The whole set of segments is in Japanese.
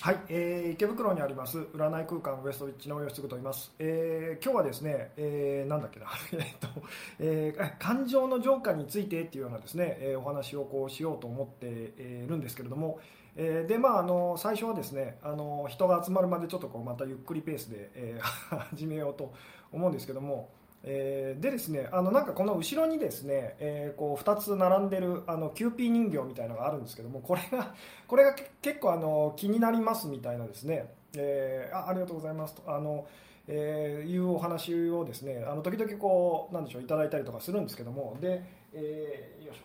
はい、えー池袋にあります占い空間ウエストウィッチの吉嗣と言います、えー今日はですね、えーなんだっけな えっと、えー感情の浄化についてっていうようなですね、えーお話をこうしようと思ってえーいるんですけれども、えーでまああの最初はですねあの人が集まるまでちょっとこうまたゆっくりペースで、えー 始めようと思うんですけども、えーでですねあのなんかこの後ろにですね、えーこう2つ並んでるあのキューピー人形みたいなのがあるんですけどもこれが これが結構あの気になりますみたいなですね、えーあありがとうございますとあの、えーいうお話をですねあの時々こうなんでしょういただいたりとかするんですけどもで、えーよいしょ。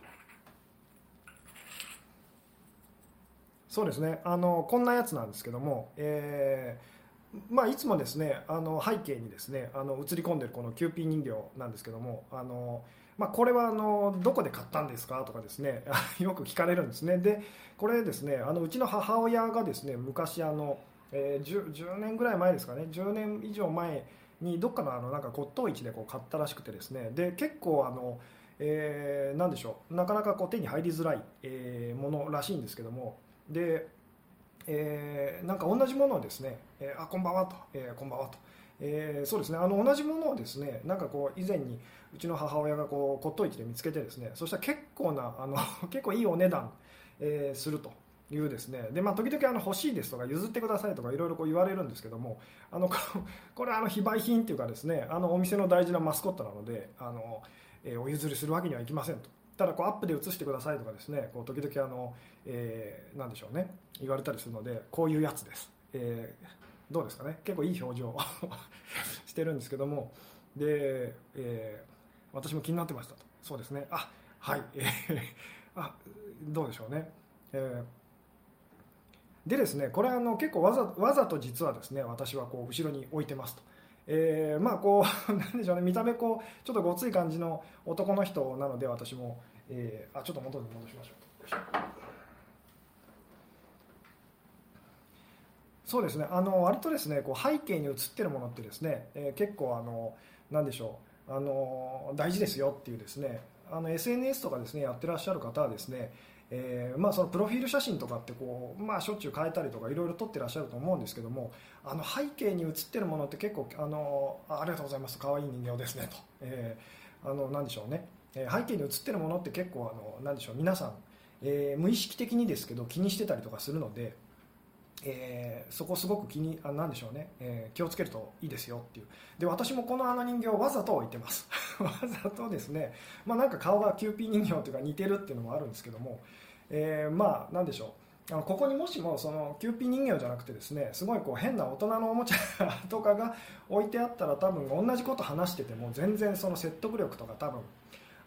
そうですねあのこんなやつなんですけども、えーまあ、いつもですねあの背景にですねあの映り込んでるこのキューピー人形なんですけどもあの、まあ、これはあのどこで買ったんですかとかですね よく聞かれるんですね。でこれですねあのうちの母親がですね昔あの、えー 10, 10年ぐらい前ですかね10年以上前にどっかのあのなんか骨董市でこう買ったらしくてですねで結構あのえーなんでしょうなかなかこう手に入りづらい、えーものらしいんですけどもで、えーなんか同じものをですね「えーあこんばんは」と「えーこんばんは」と。えーそうですね。あの同じものをですねなんかこう以前にうちの母親がこう骨董市で見つけてですねそしたら結構なあの 結構いいお値段、えーするというですね。で、まあ、時々あの欲しいですとか譲ってくださいとかいろいろ言われるんですけどもあのこれあの非売品っていうかですねあのお店の大事なマスコットなのであの、えーお譲りするわけにはいきませんと。ただこうアップで写してくださいとかですねこう時々あの、えーなんでしょうね言われたりするのでこういうやつです、えーどうですかね？結構いい表情を してるんですけどもで、えー私も気になってましたと。そうですね。あはい、え ーあどうでしょうね、えーでですねこれあの結構わざわざと実はですね私はこう後ろに置いてますと。えーまあこうなんでしょうね。見た目こうちょっとごつい感じの男の人なので私も、えーあちょっと元に戻しましょう。そうですね。あの割とですねこう背景に映ってるものってですね、えー結構あのなんでしょう。あの大事ですよっていうですね。あの SNS とかですねやってらっしゃる方はですねえーまあ、そのプロフィール写真とかってこう、まあ、しょっちゅう変えたりとかいろいろ撮ってらっしゃると思うんですけどもあの背景に写ってるものって結構あのありがとうございます可愛い人形ですねと、えーあのなんでしょうね、えー背景に写ってるものって結構あのなんでしょう皆さん、え無意識的にですけど気にしてたりとかするので、えーそこすごく気にあなんでしょうね、えー気をつけるといいですよっていう。で私もこのあの人形をわざと置いてます。わざとですね、まあ、なんか顔がキューピー人形というか似てるっていうのもあるんですけども、えーまあなんでしょう。あのここにもしもそのキューピー人形じゃなくてですねすごいこう変な大人のおもちゃとかが置いてあったら多分同じこと話してても全然その説得力とか多分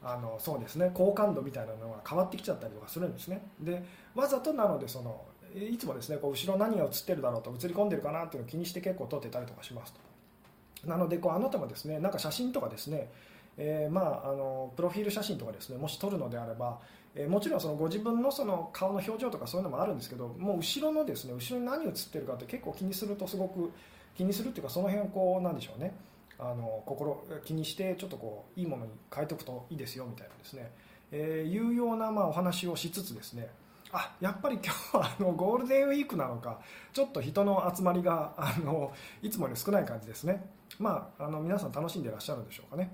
あのそうですね。好感度みたいなのが変わってきちゃったりとかするんですね。でわざとなのでそのいつもですねこう後ろ何が映ってるだろうと映り込んでるかなっていうのを気にして結構撮ってたりとかしますと。なのでこうあなたもですねなんか写真とかですねえーまあ、あのプロフィール写真とかですねもし撮るのであれば、えーもちろんそのご自分のその顔の表情とかそういうのもあるんですけどもう後ろのですね後ろに何写ってるかって結構気にするとすごく気にするっていうかその辺をこうなんでしょうねあの心気にしてちょっとこういいものに変えておくといいですよみたいなですね、えーいうようなまあお話をしつつですねあやっぱり今日は あのゴールデンウィークなのかちょっと人の集まりがあのいつもより少ない感じですね。まああの皆さん楽しんでいらっしゃるんでしょうかね。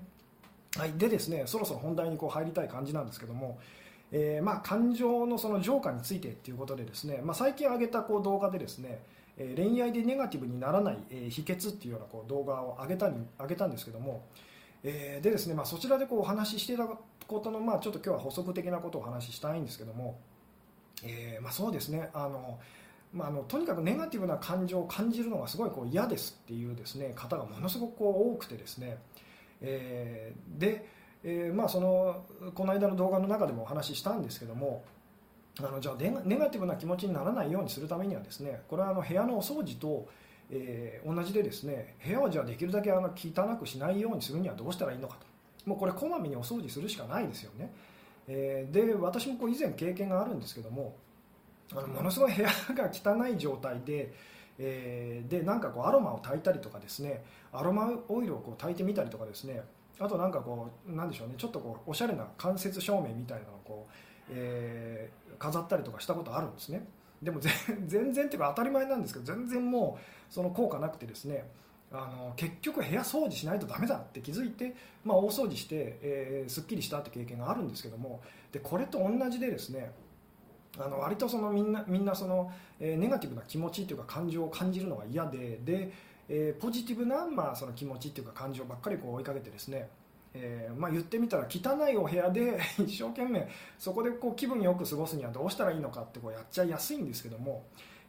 はい、でですねそろそろ本題にこう入りたい感じなんですけども、えーまあ、感情のその浄化についてっていうことでですね、まあ、最近上げたこう動画でですね、恋愛でネガティブにならない、秘訣っていうようなこう動画を上げたに上げたんですけども、えーでですね、まあ、そちらでこうお話ししていたことの、まあ、ちょっと今日は補足的なことをお話ししたいんですけども、えーまあ、そうですね。あのまあ、あのとにかくネガティブな感情を感じるのがすごいこう嫌ですっていうですね方がものすごくこう多くてですね、えーで、えーまあ、そのこの間の動画の中でもお話ししたんですけどもあのじゃあネガティブな気持ちにならないようにするためにはですねこれはあの部屋のお掃除と、えー同じでですね部屋をじゃあできるだけあの汚くしないようにするにはどうしたらいいのかと。もうこれこまめにお掃除するしかないですよね、えーで私もこう以前経験があるんですけどもあのものすごい部屋が汚い状態で、えーでなんかこうアロマを焚いたりとかですねアロマオイルをこう焚いてみたりとかですねあとなんかこうなんでしょうねちょっとこうおしゃれな間接照明みたいなのをこう、えー飾ったりとかしたことあるんですね。でも全 然っていうか当たり前なんですけど全然もうその効果なくてですねあの結局部屋掃除しないとダメだって気づいて、まあ、大掃除して、えー、すっきりしたって経験があるんですけどもでこれと同じでですねあの割とそのみんなみんなその、えー、ネガティブな気持ちというか感情を感じるのが嫌でで、えー、ポジティブな、まあ、その気持ちというか感情ばっかりこう追いかけてですねえーまあ、言ってみたら汚いお部屋で 一生懸命そこでこう気分よく過ごすにはどうしたらいいのかってこうやっちゃいやすいんですけども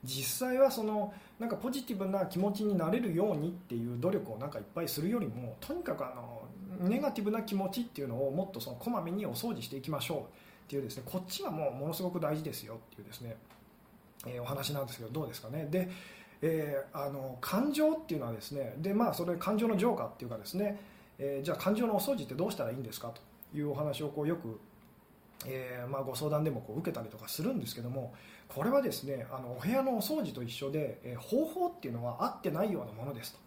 実際はそのなんかポジティブな気持ちになれるようにっていう努力をなんかいっぱいするよりもとにかくあのネガティブな気持ちっていうのをもっとそのこまめにお掃除していきましょうっていうですねこっちはもうものすごく大事ですよっていうですね、え、お話なんですけどどうですかね。で、え、あの感情っていうのはですねでまあそれ感情の浄化っていうかですね、え、じゃあ感情のお掃除ってどうしたらいいんですかというお話をこうよくえー、まあ、ご相談でもこう受けたりとかするんですけどもこれはですねあのお部屋のお掃除と一緒で、えー、方法っていうのは合ってないようなものですと、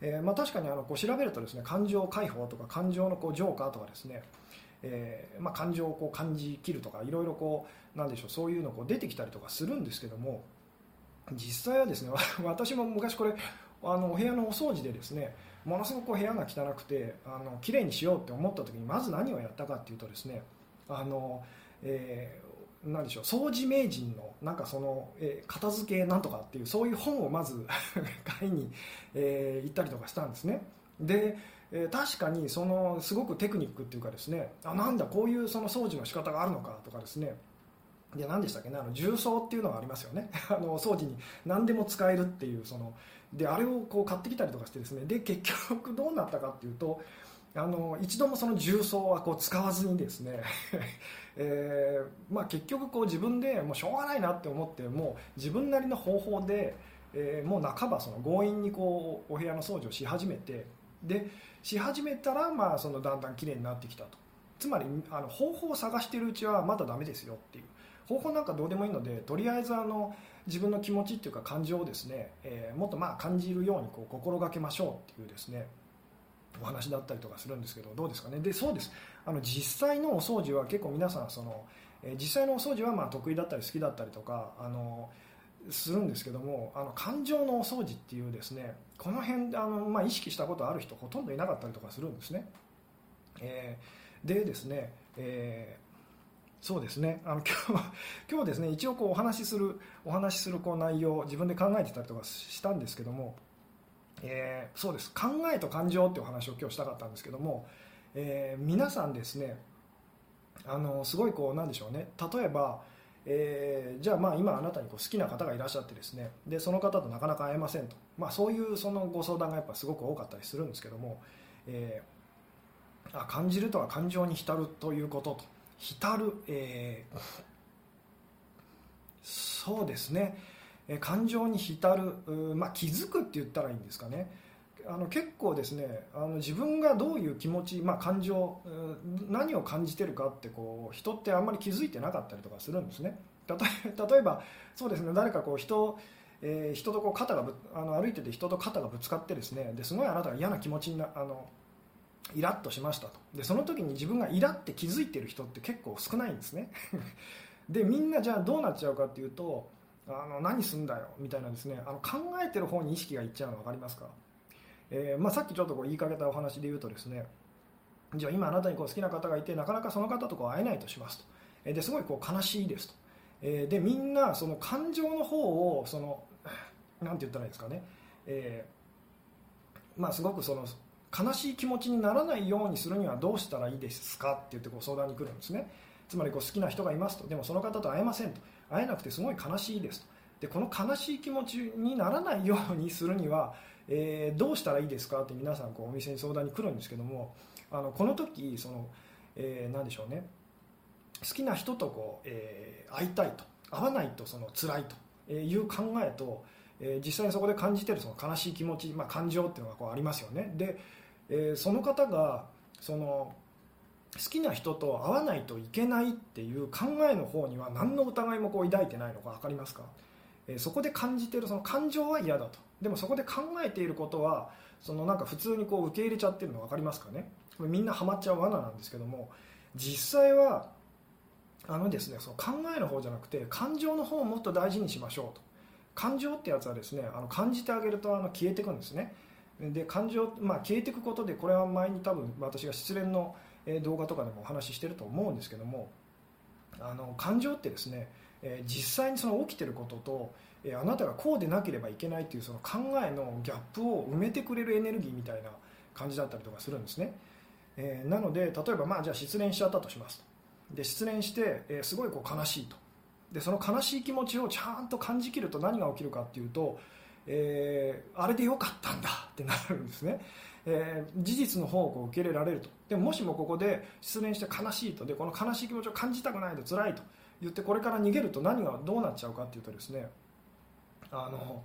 えー、まあ、確かにあのこう調べるとですね感情解放とか感情のこう浄化とかですね、えまあ、感情をこう感じきるとかいろいろこうなんでしょうそういうのこう出てきたりとかするんですけども実際はですね 私も昔これあのお部屋のお掃除でですねものすごく部屋が汚くてあの綺麗にしようって思った時にまず何をやったかっていうとですねあの、えー、なんでしょう掃除名人のなんかその、えー、片付けなんとかっていうそういう本をまず 買いに、えー、行ったりとかしたんですね。で、えー、確かにそのすごくテクニックっていうかですねあなんだこういうその掃除の仕方があるのかとかですね。で何でしたっけねあの重曹っていうのがありますよね。あの掃除に何でも使えるっていうそのであれをこう買ってきたりとかしてですね。で結局どうなったかっていうとあの一度もその重曹はこう使わずにですね、えー、まあ、結局こう自分でもうしょうがないなって思ってもう自分なりの方法で、えー、もう半ばその強引にこうお部屋の掃除をし始めてでし始めたらまあそのだんだん綺麗になってきたと。つまりあの方法を探しているうちはまだダメですよっていう。方法なんかどうでもいいのでとりあえずあの自分の気持ちっていうか感情をですね、えー、もっとまあ感じるようにこう心がけましょうっていうですねお話だったりとかするんですけどどうですかね？でそうです。あの実際のお掃除は結構皆さんその、え実際のお掃除はまあ得意だったり好きだったりとかあのするんですけどもあの感情のお掃除っていうですねこの辺あの、まあ、意識したことある人ほとんどいなかったりとかするんですね、えー、でですね、えーそうですね。あの 今日今日ですね一応こうお話しするお話しするこう内容自分で考えてたりとかしたんですけどもえー、そうです。考えと感情っていうお話を今日したかったんですけども、えー、皆さんですねあのすごいこうなんでしょうね。例えば、えー、じゃあまあ今あなたにこう好きな方がいらっしゃってですね。でその方となかなか会えませんと、まあ、そういうそのご相談がやっぱすごく多かったりするんですけども、え、あ感じるとは感情に浸るということと。浸る、え、そうですね。感情に浸る、まあ、気づくって言ったらいいんですかね。あの結構ですねあの自分がどういう気持ち、まあ、感情何を感じてるかってこう人ってあんまり気づいてなかったりとかするんですね。例えばそうですね誰かこう人えー、人とこう肩がぶあの歩いてて人と肩がぶつかってですねですごいあなたが嫌な気持ちになあのイラッとしましたと。でその時に自分がイラって気づいてる人って結構少ないんですね。でみんなじゃあどうなっちゃうかっていうとあの何すんだよみたいなですねあの考えてる方に意識がいっちゃうの分かりますか、えー、まあ、さっきちょっとこう言いかけたお話で言うとですねじゃあ今あなたにこう好きな方がいてなかなかその方とこう会えないとしますと、えー、ですごいこう悲しいですと、えー、でみんなその感情の方をそのなんて言ったらいいですかね、えまあ、すごくその悲しい気持ちにならないようにするにはどうしたらいいですか？って言ってこう相談に来るんですね。つまりこう好きな人がいますと。でもその方と会えませんと。会えなくてすごい悲しいです。とでこの悲しい気持ちにならないようにするには、えー、どうしたらいいですかって皆さんこうお店に相談に来るんですけどもあのこの時その、えー、何でしょうね。好きな人とこう、えー、会いたいと。会わないとその辛いと。いう考えと、えー、実際にそこで感じてるその悲しい気持ち、まあ、感情っていうのがこうありますよね。で、えー、その方がその好きな人と会わないといけないっていう考えの方には何の疑いもこう抱いてないのか分かりますか、えー、そこで感じているその感情は嫌だと。でもそこで考えていることはそのなんか普通にこう受け入れちゃってるの分かりますかね？みんなハマっちゃう罠なんですけども実際はあのですねその考えの方じゃなくて感情の方をもっと大事にしましょうと。感情ってやつはですねあの感じてあげるとあの消えていくんですね。で感情、まあ、消えていくことでこれは前に多分私が失恋の動画とかでもお話ししてると思うんですけどもあの感情ってですね実際にその起きてることとあなたがこうでなければいけないっていうその考えのギャップを埋めてくれるエネルギーみたいな感じだったりとかするんですね、えなので例えばまあじゃあ失恋しちゃったとします。で失恋して、えすごいこう悲しいと。でその悲しい気持ちをちゃんと感じきると何が起きるかっていうと、えー、あれでよかったんだってなるんですね、えー、事実の方を受け入れられると。でももしもここで失恋して悲しいと。でこの悲しい気持ちを感じたくないと辛いと。言ってこれから逃げると何がどうなっちゃうかっていうとですねあの、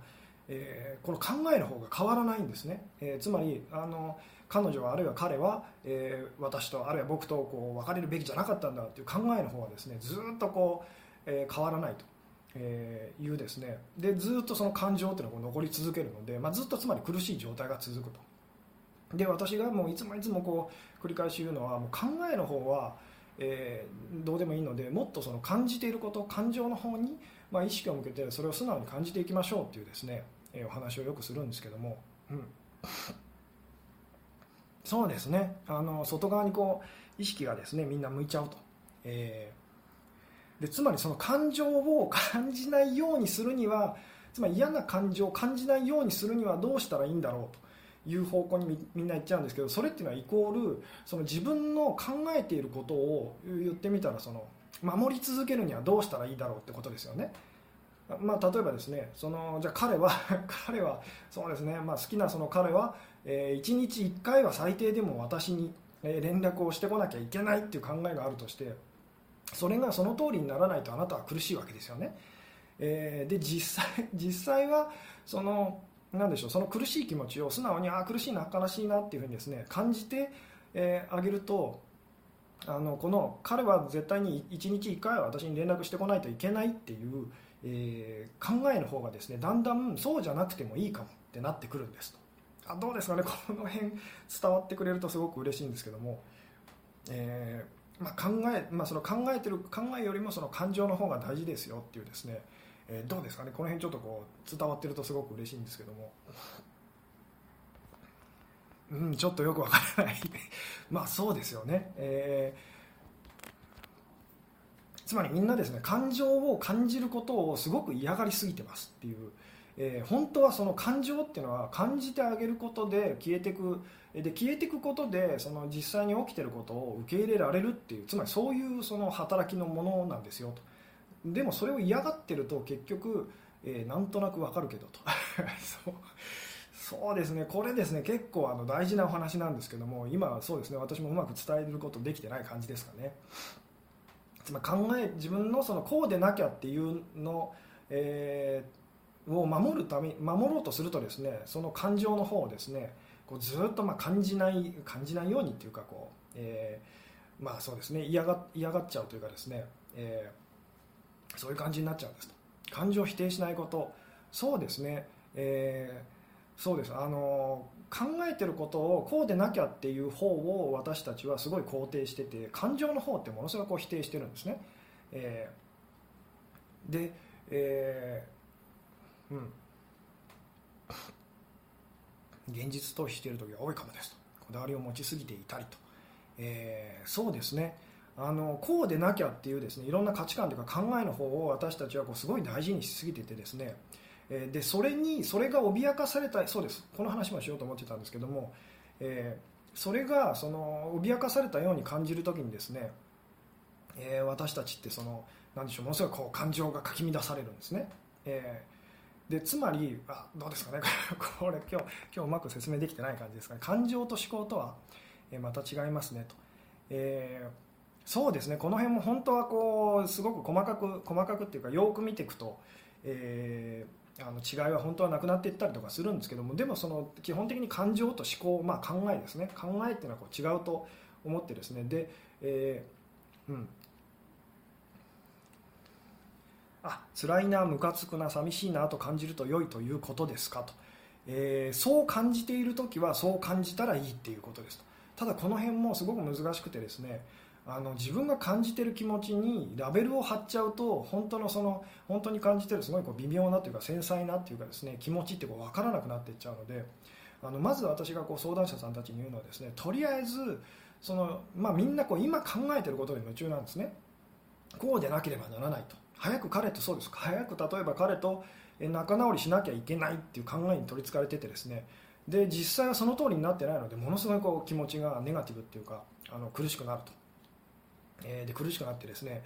えー、この考えの方が変わらないんですね、えつまりあの彼女はあるいは彼は、え私とあるいは僕とこう別れるべきじゃなかったんだっていう考えの方はですねずっとこうえ変わらないと。えいうですね。でずっとその感情っていうのが残り続けるので、まあ、ずっとつまり苦しい状態が続くと。で私がもういつもいつもこう繰り返し言うのはもう考えの方は、えー、どうでもいいのでもっとその感じていること感情の方に、まあ、意識を向けてそれを素直に感じていきましょうっていうですね、えー、お話をよくするんですけども、うん、そうですね。あの外側にこう意識がですねみんな向いちゃうと。えーでつまりその感情を感じないようにするにはつまり嫌な感情を感じないようにするにはどうしたらいいんだろうと。いう方向にみんな言っちゃうんですけどそれっていうのはイコールその自分の考えていることを言ってみたらその守り続けるにはどうしたらいいだろうってことですよね。まあ、例えばですねそのじゃあ彼は 彼はそうですね、まあ、好きなその彼は、えー、1日1回は最低でも私に連絡をしてこなきゃいけないっていう考えがあるとしてそれがその通りにならないとあなたは苦しいわけですよね。えー、で実際実際はそのなんでしょうその苦しい気持ちを素直にあ苦しいな悲しいなっていうふうにですね感じて、えー、あげるとあのこの彼は絶対に1日1回は私に連絡してこないといけないっていう、えー、考えの方がですねだんだんそうじゃなくてもいいかもってなってくるんです。とあどうですかねこの辺伝わってくれるとすごく嬉しいんですけども、えーまあ、考え、まあ、その考えてる考えよりもその感情の方が大事ですよっていうですね、えー、どうですかね？この辺ちょっとこう伝わってるとすごく嬉しいんですけども。うんちょっとよくわからない。まあそうですよね、えー、つまりみんなですね感情を感じることをすごく嫌がりすぎてますっていう。えー、本当はその感情っていうのは感じてあげることで消えていくで消えていくことでその実際に起きてることを受け入れられるっていうつまりそういうその働きのものなんですよと。でもそれを嫌がってると結局、えー、なんとなくわかるけどと。そう。そうですね。これですね。結構あの大事なお話なんですけども今そうですね。私もうまく伝えることできてない感じですかね。つまり考え自分のそのこうでなきゃっていうの、えーを守るため守ろうとするとですねその感情の方をですねこうずっとま感じない感じないようにっていうかこう、えー、まあそうですね。嫌が嫌がっちゃうというかですね、えー、そういう感じになっちゃうんですと。感情を否定しないこと。そうですね、えー、そうです。あの考えてることをこうでなきゃっていう方を私たちはすごい肯定してて感情の方ってものすごく否定してるんですね、えー、で、えうん。現実逃避している時が多いかもですと。こだわりを持ちすぎていたりと、えー、そうですね。あのこうでなきゃっていうですねいろんな価値観というか考えの方を私たちはこうすごい大事にしすぎててですね、でそれにそれが脅かされたそうです。この話もしようと思ってたんですけども、えー、それがその脅かされたように感じる時にですね、えー、私たちってその何でしょうものすごいこう感情がかき乱されるんですね、えーでつまりあどうですかね。これ今日今日うまく説明できてない感じですかね。感情と思考とは、また違いますねと、えー、そうですね。この辺も本当はこうすごく細かく細かくっていうかよく見ていくと、えー、あの違いは本当はなくなっていったりとかするんですけどもでもその基本的に感情と思考、まあ、考えですね。考えっていうのはこう違うと思ってですね。で、えーうん、あ辛いなムカつくな寂しいなと感じると良いということですかと、えー、そう感じている時はそう感じたらいいっていうことですと。ただこの辺もすごく難しくてですねあの自分が感じてる気持ちにラベルを貼っちゃうと本当のその本当に感じてるすごいこう微妙なというか繊細なっていうかですね気持ちってこう分からなくなっていっちゃうのであのまず私がこう相談者さんたちに言うのはですねとりあえずその、まあ、みんなこう今考えてることに夢中なんですね。こうでなければならないと。早く彼とそうです。早く例えば彼と仲直りしなきゃいけないっていう考えに取りつかれててですね。で実際はその通りになってないのでものすごいこう気持ちがネガティブっていうかあの苦しくなると。えで苦しくなってですね、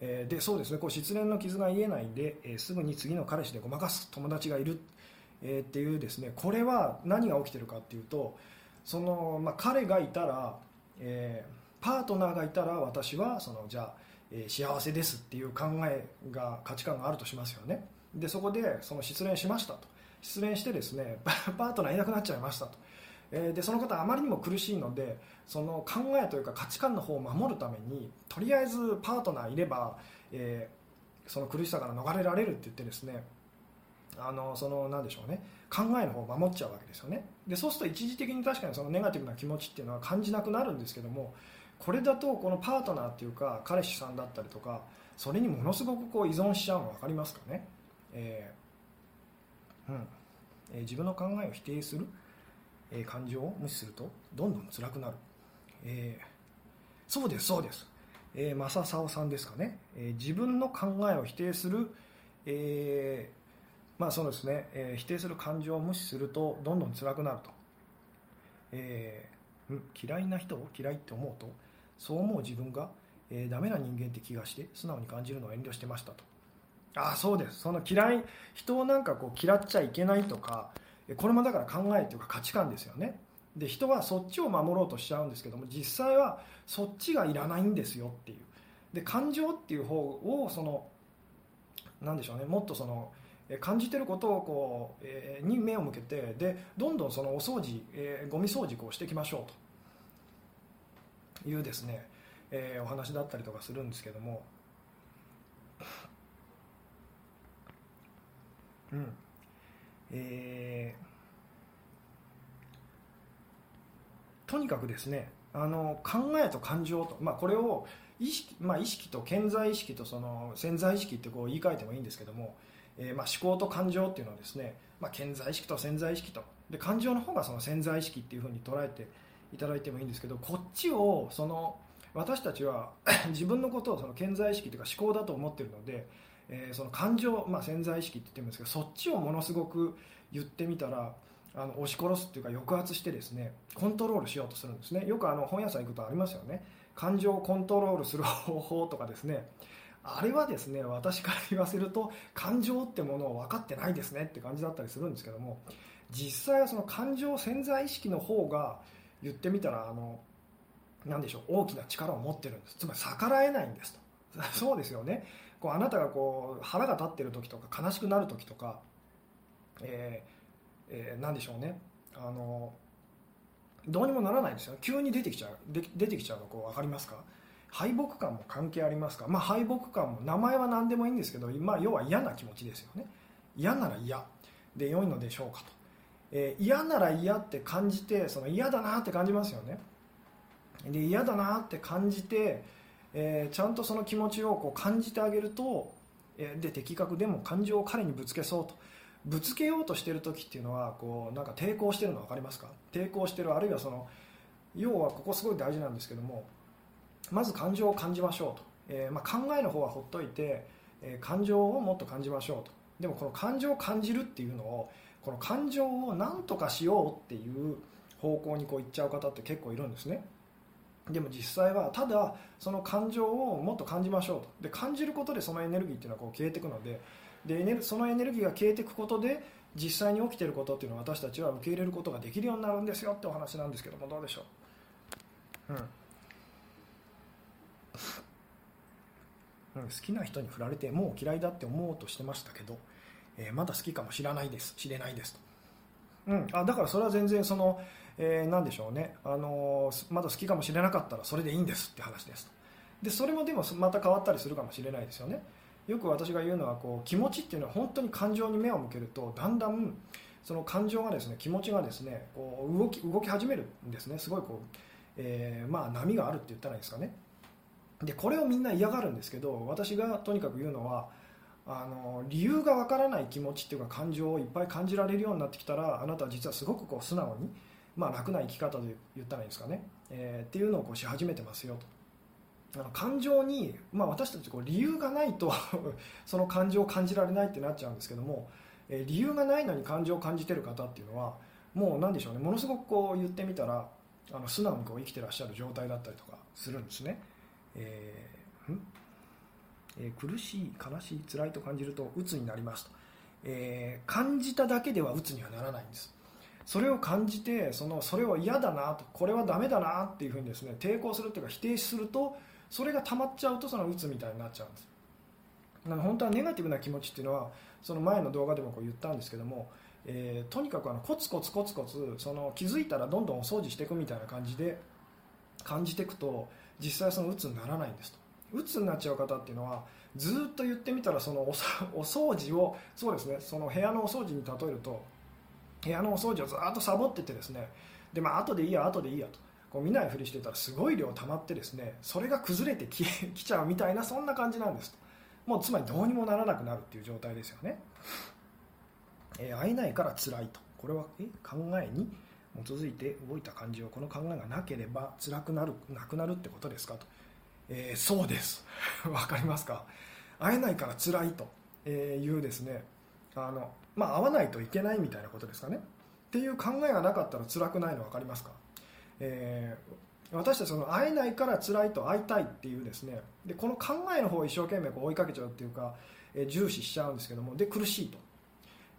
えでそうですねこう失恋の傷が癒えないで、えすぐに次の彼氏でごまかす友達がいる、えっていうですねこれは何が起きてるかっていうとその、まあ、彼がいたら、えパートナーがいたら私はそのじゃあ、え幸せですっていう考えが価値観があるとしますよね。でそこでその失恋しましたと。失恋してですね パートナーいなくなっちゃいましたと。えでその方あまりにも苦しいのでその考えというか価値観の方を守るためにとりあえずパートナーいれば、えー、その苦しさから逃れられるって言ってですねあのそのなんでしょうね考えの方を守っちゃうわけですよね。でそうすると一時的に確かにそのネガティブな気持ちっていうのは感じなくなるんですけどもこれだとこのパートナーっていうか彼氏さんだったりとかそれにものすごくこう依存しちゃうの分かりますかね、えーうん。えー、自分の考えを否定する？え感情を無視するとどんどん辛くなる、えー、そうですそうです、えー、正沢さんですかね、えー、自分の考えを否定する、えまあそうですね、え否定する感情を無視するとどんどん辛くなると、え嫌いな人を嫌いって思うとそう思う自分が、えー、ダメな人間って気がして素直に感じるのを遠慮してましたと。ああそうです。その嫌い人をなんかこう嫌っちゃいけないとかこれもだから考えというか価値観ですよね。で人はそっちを守ろうとしちゃうんですけども実際はそっちがいらないんですよっていう。で感情っていう方をその何でしょうねもっとその感じてることをこう、えー、に目を向けてでどんどんそのお掃除、えー、ゴミ掃除をしていきましょうと。いうですね、えー、お話だったりとかするんですけども。うん。えー、とにかくですねあの考えと感情と、まあ、これを意識,、まあ、意識と潜在意識とその潜在意識ってこう言い換えてもいいんですけども、えー、まあ思考と感情っていうのはですね、まあ、潜在意識と潜在意識とで感情の方がその潜在意識っていうふうに捉えていただいてもいいんですけどこっちをその私たちは 自分のことをその潜在意識というか思考だと思ってるのでえー、その感情、まあ、潜在意識って言ってるんですけどそっちをものすごく言ってみたらあの押し殺すっていうか抑圧してですねコントロールしようとするんですね。よくあの本屋さん行くとありますよね。感情をコントロールする方法とかですね。あれはですね私から言わせると感情ってものを分かってないですねって感じだったりするんですけども実際はその感情潜在意識の方が言ってみたらあの何でしょう大きな力を持ってるんです。つまり逆らえないんですと。そうですよね。こうあなたがこう腹が立ってる時とか悲しくなる時とか、えーえー、何でしょうね。あのどうにもならないんですよ急に出てきちゃう。で出てきちゃうのこう分かりますか？敗北感も関係ありますか、まあ、敗北感も名前は何でもいいんですけど、まあ、要は嫌な気持ちですよね。嫌なら嫌。で良いのでしょうかと、えー、嫌なら嫌って感じてその嫌だなって感じますよね。で嫌だなって感じてえー、ちゃんとその気持ちをこう感じてあげると、えー、で的確でも感情を彼にぶつけそうと。ぶつけようとしてる時っていうのはこうなんか抵抗してるの分かりますか？抵抗してるあるいはその要はここすごい大事なんですけどもまず感情を感じましょうと、えー、まあ、考えの方はほっといて、え感情をもっと感じましょうと。でもこの感情を感じるっていうのをこの感情を何とかしようっていう方向にこういっちゃう方って結構いるんですね。でも実際はただその感情をもっと感じましょうと。で感じることでそのエネルギーっていうのはこう消えていくので。でそのエネルギーが消えていくことで実際に起きていることっていうのを私たちは受け入れることができるようになるんですよってお話なんですけどもどうでしょう、うん、うん、好きな人に振られてもう嫌いだって思おうとしてましたけど、えー、まだ好きかもしれないです知れないですと、うん、あだからそれは全然そのえー、何でしょうね、あのー、まだ好きかもしれなかったらそれでいいんですって話です。とでそれもでもまた変わったりするかもしれないですよね。よく私が言うのはこう気持ちっていうのは本当に感情に目を向けるとだんだんその感情がですね気持ちがですねこう動き動き始めるんですね。すごいこう、えー、まあ波があるって言ったらいいですかね。でこれをみんな嫌がるんですけど私がとにかく言うのはあの理由がわからない気持ちっていうか感情をいっぱい感じられるようになってきたらあなたは実はすごくこう素直に、まあ、楽な生き方で言ったらいいんですかね、えー、っていうのをこうし始めてますよと。あの感情に、まあ、私たちこう理由がないと その感情を感じられないってなっちゃうんですけども、えー、理由がないのに感情を感じてる方っていうのはもう何でしょうね。ものすごくこう言ってみたらあの素直にこう生きてらっしゃる状態だったりとかするんですね。えーえー、苦しい、悲しい、辛いと感じると鬱になりますと、え、感じただけでは鬱にはならないんです。それを感じてそのそれを嫌だなとこれはダメだなっていうふうにですね抵抗するというか否定するとそれが溜まっちゃうとその鬱みたいになっちゃうんです。なので本当はネガティブな気持ちっていうのはその前の動画でもこう言ったんですけどもえー、とにかくあのコツコツコツコツその気づいたらどんどんお掃除していくみたいな感じで感じていくと実際その鬱にならないんですと。鬱になっちゃう方っていうのはずっと言ってみたらそのお掃除をそうですねその部屋のお掃除に例えると部屋のお掃除をずっとサボっててですね。でまあ後でいいや後でいいやと。こう見ないふりしてたらすごい量溜まってですね。それが崩れてき きちゃうみたいなそんな感じなんですと。もうつまりどうにもならなくなるっていう状態ですよね。え会えないから辛いと。これはえ考えに基づいて動いた感情この考えがなければ辛くなるなくなるってことですかと、えー、そうです。わかりますか？会えないから辛いというですね。あの、まあ、会わないといけないみたいなことですかね。っていう考えがなかったら辛くないの分かりますか、えー、私たちその会えないから辛いと会いたいっていうですね。でこの考えの方を一生懸命こう追いかけちゃうっていうか、えー、重視しちゃうんですけども。で苦しいと。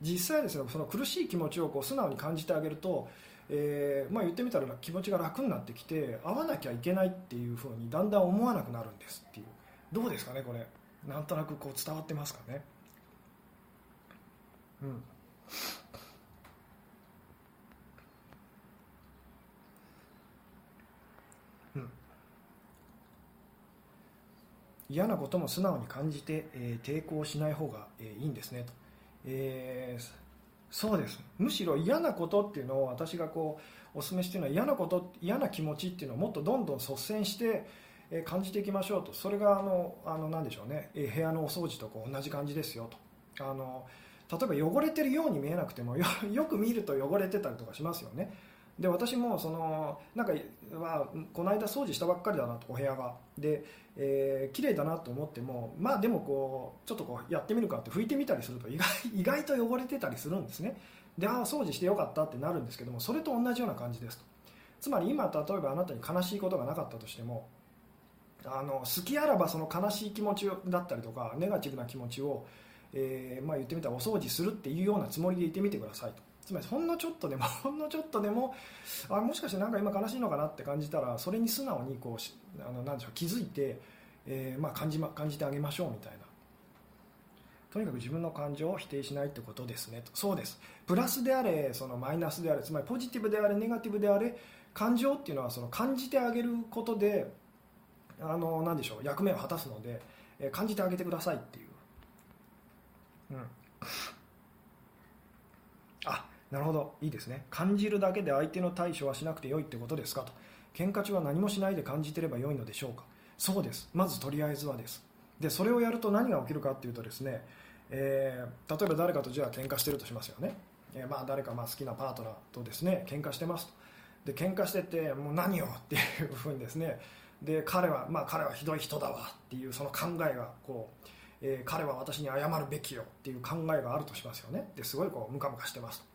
実際ですねその苦しい気持ちをこう素直に感じてあげると、えー、まあ、言ってみたら気持ちが楽になってきて会わなきゃいけないっていうふうにだんだん思わなくなるんですっていう。どうですかねこれ。なんとなくこう伝わってますかね？うん。嫌なことも素直に感じて、えー、抵抗しない方が、えー、いいんですねと。えー、そうです。むしろ嫌なことっていうのを私がこうお勧めしてるのは嫌なこと嫌な気持ちっていうのをもっとどんどん率先して感じていきましょうと。それがあのあの何でしょうね。部屋のお掃除とこう同じ感じですよと。あの例えば汚れてるように見えなくても よく見ると汚れてたりとかしますよね。で私もそのなんかはこの間掃除したばっかりだなとお部屋が。で、えー、綺麗だなと思ってもまあでもこうちょっとこうやってみるかって拭いてみたりすると意外 意外と汚れてたりするんですね。でああ掃除してよかったってなるんですけどもそれと同じような感じですと。つまり今例えばあなたに悲しいことがなかったとしてもあの好きあらばその悲しい気持ちだったりとかネガティブな気持ちを、えーまあ、言ってみたらお掃除するっていうようなつもりでいてみてくださいと。つまりほんのちょっとでも ほんのちょっとでもあもしかしてなんか今悲しいのかなって感じたらそれに素直にこうあのなんでしょう気づいて、えー、まあ、感じま感じてあげましょうみたいな。とにかく自分の感情を否定しないってことですねと。そうです。プラスであれそのマイナスであれつまりポジティブであれネガティブであれ感情っていうのはその感じてあげることであのなんでしょう役目を果たすので、感じてあげてくださいっていう、あなるほど。いいですね。感じるだけで相手の対処はしなくてよいってことですかと。喧嘩中は何もしないで感じてればよいのでしょうか。そうです。まずとりあえずはです。でそれをやると何が起きるかっていうとですね、えー、例えば誰かとじゃあ喧嘩してるとしますよね、えー、まあ誰かまあ好きなパートナーとですね喧嘩してますと。で喧嘩しててもう何よっていうふうにですね。で彼はまあ彼はひどい人だわっていうその考えがこう、えー、彼は私に謝るべきよっていう考えがあるとしますよね。ですごいこうムカムカしてますと。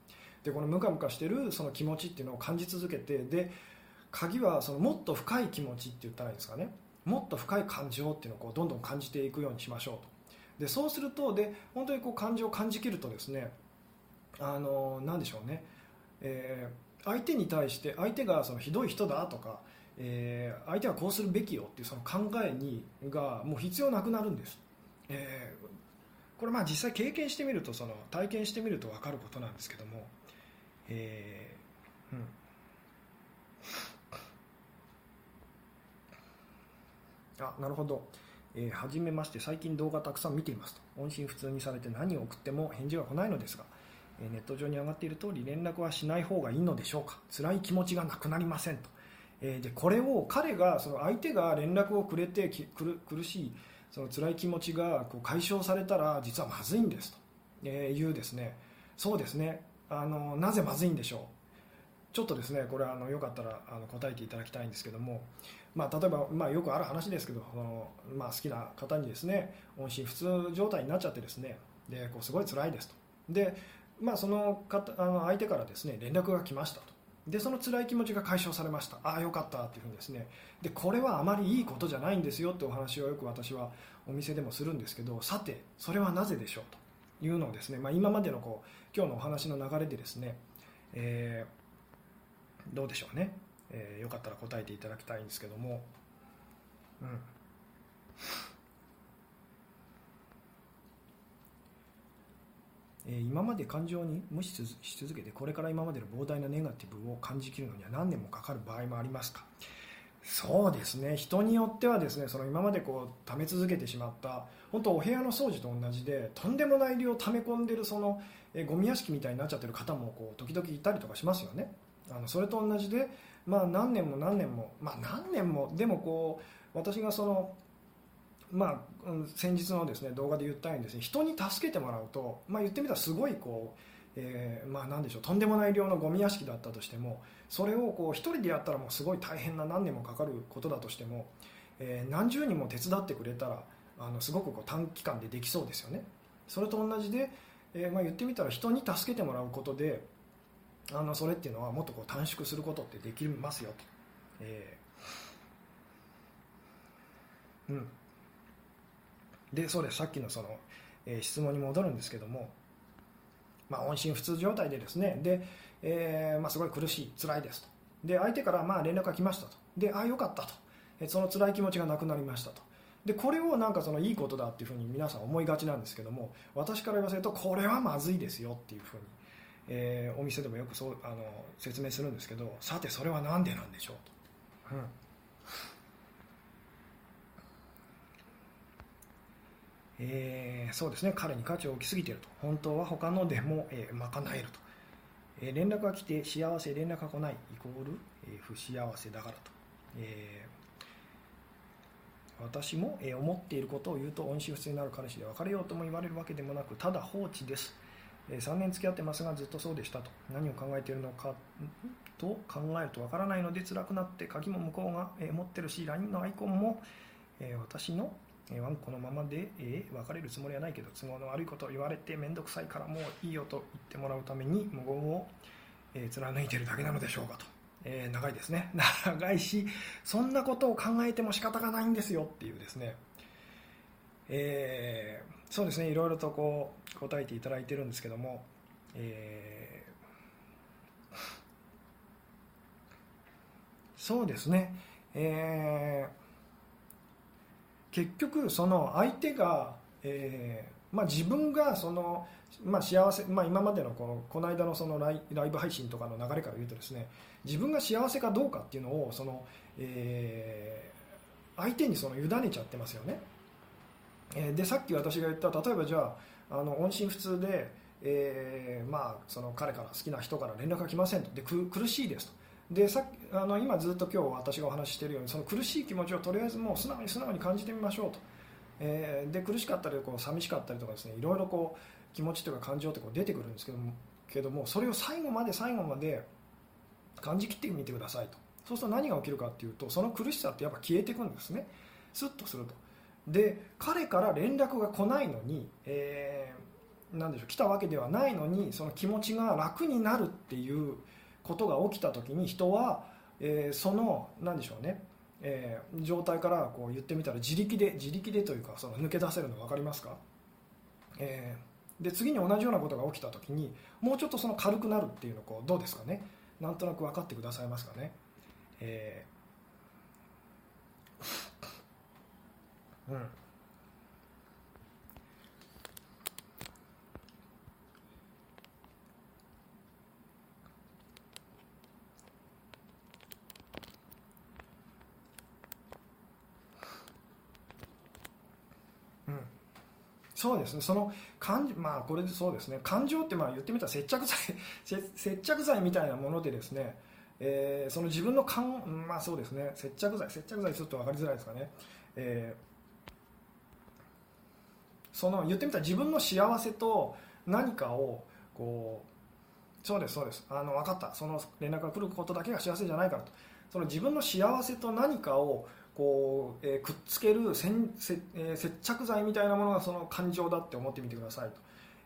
でこのムカムカしてるその気持ちっていうのを感じ続けてで鍵はそのもっと深い気持ちって言ったらいいんですかね。もっと深い感情っていうのをこうどんどん感じていくようにしましょうと。でそうするとで本当にこう感情を感じきるとですねあの何でしょうね、えー、相手に対して相手がそのひどい人だとか、えー、相手はこうするべきよっていうその考えにがもう必要なくなるんです、えー、これまあ実際経験してみるとその体験してみると分かることなんですけどもえー、うん。あなるほど、えー、はじめまして。最近動画たくさん見ていますと。音信不通にされて何を送っても返事が来ないのですが、えー、ネット上に上がっている通り連絡はしない方がいいのでしょうか。辛い気持ちがなくなりませんと、えー、でこれを彼がその相手が連絡をくれてき苦苦しいその辛い気持ちがこう解消されたら実はまずいんですと。いうですね。そうですね。あのなぜまずいんでしょう。ちょっとですねこれあのよかったらあの答えていただきたいんですけども、まあ、例えば、まあ、よくある話ですけどその、まあ、好きな方にですね音信不通状態になっちゃってですね。でこうすごい辛いですと。で、まあ、その方あの相手からですね連絡が来ましたと。でその辛い気持ちが解消されました。ああよかったっていうふうにですね。でこれはあまりいいことじゃないんですよってお話をよく私はお店でもするんですけどさてそれはなぜでしょうというのをですね、まあ、今までのこう今日のお話の流れでですね、えー、どうでしょうね、えー、よかったら答えていただきたいんですけども、うん。え今まで感情に無視し続けてこれから今までの膨大なネガティブを感じきるのには何年もかかる場合もありますか？そうですね。人によってはですねその今までこう溜め続けてしまった本当お部屋の掃除と同じでとんでもない量溜め込んでるそのえゴミ屋敷みたいになっちゃってる方もこう時々いたりとかしますよね。あのそれと同じで、まあ、何年も何年も、まあ、何年もでもこう私がそのまあ、先日のですね動画で言ったようにですね人に助けてもらうと、まあ、言ってみたらすごいこう、えー、まあ何でしょうとんでもない量のゴミ屋敷だったとしてもそれをこう一人でやったらもうすごい大変な何年もかかることだとしても、えー、何十人も手伝ってくれたらあのすごくこう短期間でできそうですよね。それと同じで、えー、まあ言ってみたら人に助けてもらうことであのそれっていうのはもっとこう短縮することってできますよと、えー、うん。でそうです。さっきのその、えー、質問に戻るんですけども、まあ、音信不通状態でですねで、えーまあ、すごい苦しい辛いですと。で相手からまあ連絡が来ましたと。でああよかったと。えその辛い気持ちがなくなりましたと。でこれをなんかそのいいことだっていうふうに皆さん思いがちなんですけども私から言わせるとこれはまずいですよっていうふうに、えー、お店でもよくそうあの説明するんですけどさてそれは何でなんでしょうと。うん。えー、そうですね。彼に価値を置きすぎていると。本当は他のでも、えー、賄えると、えー、連絡が来て幸せ連絡が来ないイコール、えー、不幸せだからと、えー、私も、えー、思っていることを言うと音信不通になる彼氏で別れようとも言われるわけでもなくただ放置です、えー、3年付き合ってますがずっとそうでしたと。何を考えているのかと考えるとわからないので辛くなって鍵も向こうが、えー、持ってるし LINE のアイコンも、えー、私のえワンコのままで、えー、別れるつもりはないけど都合の悪いことを言われて面倒くさいからもういいよと言ってもらうために無言を、えー、貫いているだけなのでしょうかと、えー、長いですね。長いしそんなことを考えても仕方がないんですよっていうですね、えー、そうですね。いろいろとこう答えていただいてるんですけども、えー、そうですね。えー結局その相手が、えーまあ、自分がその、まあ、幸せ、まあ、今までのこのこの間のそのライライブ配信とかの流れから言うとですね自分が幸せかどうかっていうのをその、えー、相手にその委ねちゃってますよね。えー、でさっき私が言った例えばじゃああの音信不通で、えーまあ、その彼から好きな人から連絡が来ませんとで苦しいですとでさあの今ずっと今日私がお話ししているようにその苦しい気持ちをとりあえずもう素直に素直に感じてみましょうと、えー、で苦しかったりこう寂しかったりとかですねいろいろこう気持ちというか感情ってこう出てくるんですけどもけどもそれを最後まで最後まで感じきってみてくださいと。そうすると何が起きるかっていうとその苦しさってやっぱ消えていくんですね。スッとすると。で彼から連絡が来ないのに、えー、なんでしょう来たわけではないのにその気持ちが楽になるっていうことが起きた時に人は、えー、その何でしょうね、えー、状態からこう言ってみたら自力で自力でというかその抜け出せるの分かりますか、えー、で次に同じようなことが起きた時にもうちょっとその軽くなるっていうのこうどうですかね？なんとなく分かってくださいますかね、えー、うん。そうですね。その感まあこれでそうですね。感情ってまあ言ってみたら接着剤 接着剤みたいなものでですねえー、その自分の感、まあそうですね、接着剤、接着剤ちょっと分かりづらいですかね。えー、その言ってみたら自分の幸せと何かをこうそうですそうです。あの分かった。その連絡が来ることだけが幸せじゃないからと。その自分の幸せと何かをこう、えー、くっつけるせんせ、えー、接着剤みたいなものがその感情だって思ってみてくださいと、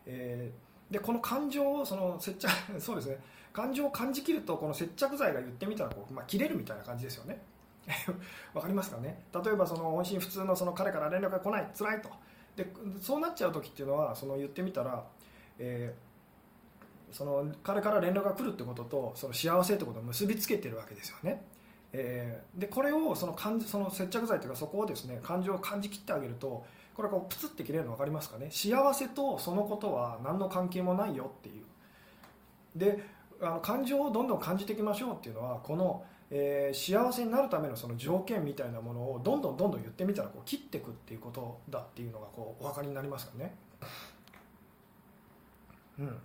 えー、でこの感情をその接着 そうですね。感情を感じきるとこの接着剤が言ってみたらこう、まあ、切れるみたいな感じですよね。わかりますかね？例えばその音信不通のその彼から連絡が来ない辛いと。でそうなっちゃう時っていうのはその言ってみたら、えー、その彼から連絡が来るってこととその幸せってことを結びつけてるわけですよね。えー、でこれをその感じその接着剤というかそこをですね感情を感じきってあげるとこれこうプツって切れるの分かりますかね？幸せとそのことは何の関係もないよっていう。であの感情をどんどん感じていきましょうっていうのはこの、えー、幸せになるためのその条件みたいなものをどんどんどんどん言ってみたらこう切っていくっていうことだっていうのがこうお分かりになりますかね？うん。